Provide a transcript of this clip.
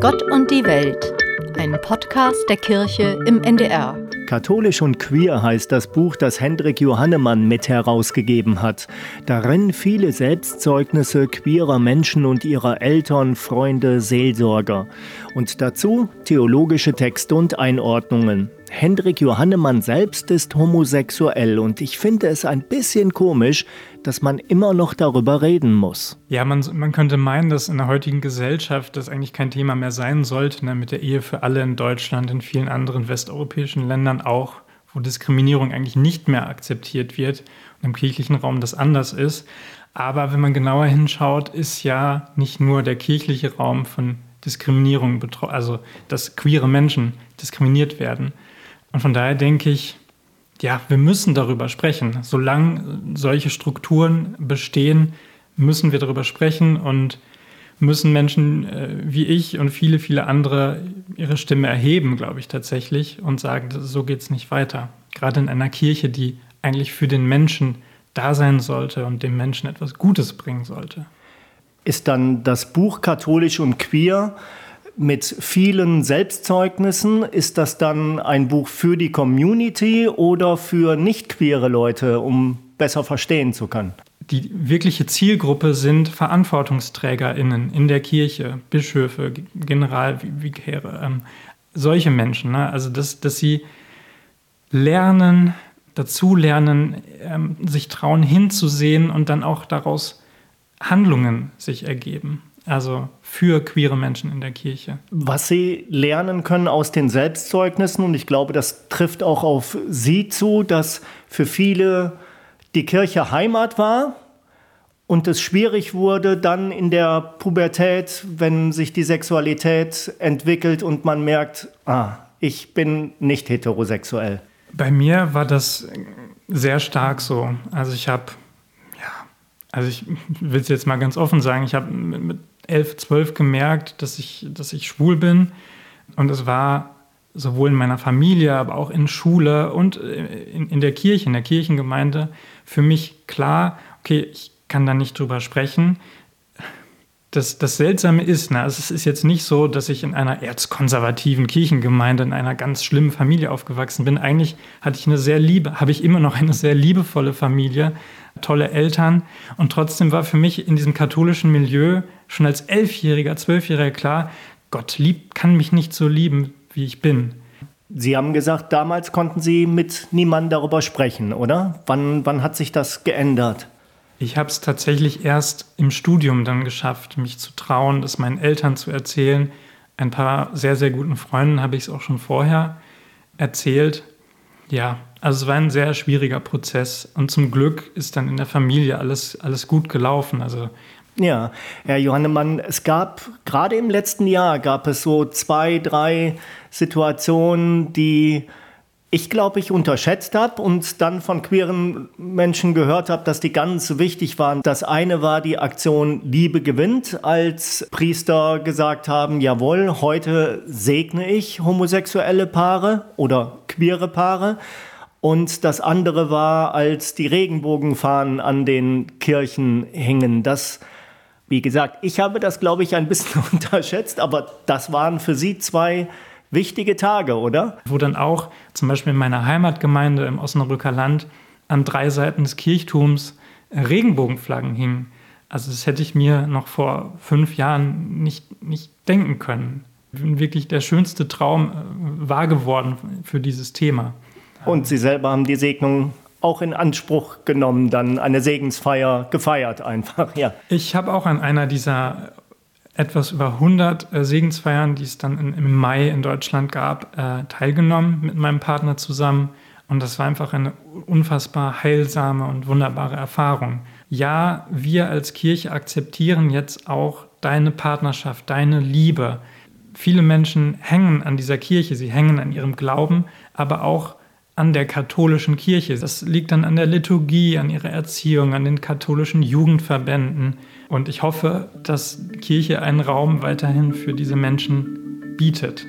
Gott und die Welt, ein Podcast der Kirche im NDR. Katholisch und queer heißt das Buch, das Hendrik Johannemann mit herausgegeben hat. Darin viele Selbstzeugnisse queerer Menschen und ihrer Eltern, Freunde, Seelsorger. Und dazu theologische Texte und Einordnungen. Hendrik Johannemann selbst ist homosexuell und ich finde es ein bisschen komisch, dass man immer noch darüber reden muss. Ja, man, man könnte meinen, dass in der heutigen Gesellschaft das eigentlich kein Thema mehr sein sollte, ne, mit der Ehe für alle in Deutschland, in vielen anderen westeuropäischen Ländern auch, wo Diskriminierung eigentlich nicht mehr akzeptiert wird und im kirchlichen Raum das anders ist. Aber wenn man genauer hinschaut, ist ja nicht nur der kirchliche Raum von Diskriminierung betroffen, also dass queere Menschen diskriminiert werden, und von daher denke ich, ja, wir müssen darüber sprechen. Solange solche Strukturen bestehen, müssen wir darüber sprechen und müssen Menschen äh, wie ich und viele, viele andere ihre Stimme erheben, glaube ich tatsächlich, und sagen, so geht es nicht weiter. Gerade in einer Kirche, die eigentlich für den Menschen da sein sollte und dem Menschen etwas Gutes bringen sollte. Ist dann das Buch Katholisch und Queer mit vielen Selbstzeugnissen. Ist das dann ein Buch für die Community oder für nicht queere Leute, um besser verstehen zu können? Die wirkliche Zielgruppe sind VerantwortungsträgerInnen in der Kirche, Bischöfe, Generalvikäre, ähm, solche Menschen. Ne? Also, dass, dass sie lernen, dazulernen, ähm, sich trauen hinzusehen und dann auch daraus Handlungen sich ergeben also für queere Menschen in der Kirche. Was Sie lernen können aus den Selbstzeugnissen, und ich glaube, das trifft auch auf Sie zu, dass für viele die Kirche Heimat war und es schwierig wurde dann in der Pubertät, wenn sich die Sexualität entwickelt und man merkt, ah, ich bin nicht heterosexuell. Bei mir war das sehr stark so. Also ich habe also ich will es jetzt mal ganz offen sagen, ich habe mit, elf, zwölf gemerkt, dass ich, dass ich schwul bin. Und es war sowohl in meiner Familie, aber auch in Schule und in, in der Kirche, in der Kirchengemeinde für mich klar, okay, ich kann da nicht drüber sprechen. Das, das Seltsame ist, na, es ist jetzt nicht so, dass ich in einer erzkonservativen Kirchengemeinde, in einer ganz schlimmen Familie aufgewachsen bin. Eigentlich hatte ich eine sehr liebe, habe ich immer noch eine sehr liebevolle Familie, tolle Eltern. Und trotzdem war für mich in diesem katholischen Milieu schon als Elfjähriger, Zwölfjähriger klar, Gott liebt, kann mich nicht so lieben, wie ich bin. Sie haben gesagt, damals konnten Sie mit niemandem darüber sprechen, oder? Wann, wann hat sich das geändert? Ich habe es tatsächlich erst im Studium dann geschafft, mich zu trauen, das meinen Eltern zu erzählen. Ein paar sehr, sehr guten Freunden habe ich es auch schon vorher erzählt. Ja, also es war ein sehr schwieriger Prozess und zum Glück ist dann in der Familie alles, alles gut gelaufen. Also ja, Herr Johannemann, es gab gerade im letzten Jahr gab es so zwei, drei Situationen, die ich glaube, ich unterschätzt habe und dann von queeren Menschen gehört habe, dass die ganz wichtig waren. Das eine war die Aktion Liebe gewinnt, als Priester gesagt haben, jawohl, heute segne ich homosexuelle Paare oder queere Paare. Und das andere war, als die Regenbogenfahnen an den Kirchen hingen. Das wie gesagt, ich habe das, glaube ich, ein bisschen unterschätzt, aber das waren für Sie zwei wichtige Tage, oder? Wo dann auch zum Beispiel in meiner Heimatgemeinde im Osnabrücker Land an drei Seiten des Kirchtums Regenbogenflaggen hingen. Also das hätte ich mir noch vor fünf Jahren nicht, nicht denken können. Wirklich der schönste Traum äh, wahr geworden für dieses Thema. Und Sie selber haben die Segnung auch in Anspruch genommen, dann eine Segensfeier gefeiert einfach, ja. Ich habe auch an einer dieser etwas über 100 äh, Segensfeiern, die es dann im Mai in Deutschland gab, äh, teilgenommen mit meinem Partner zusammen. Und das war einfach eine unfassbar heilsame und wunderbare Erfahrung. Ja, wir als Kirche akzeptieren jetzt auch deine Partnerschaft, deine Liebe. Viele Menschen hängen an dieser Kirche, sie hängen an ihrem Glauben, aber auch an der katholischen Kirche. Das liegt dann an der Liturgie, an ihrer Erziehung, an den katholischen Jugendverbänden. Und ich hoffe, dass Kirche einen Raum weiterhin für diese Menschen bietet.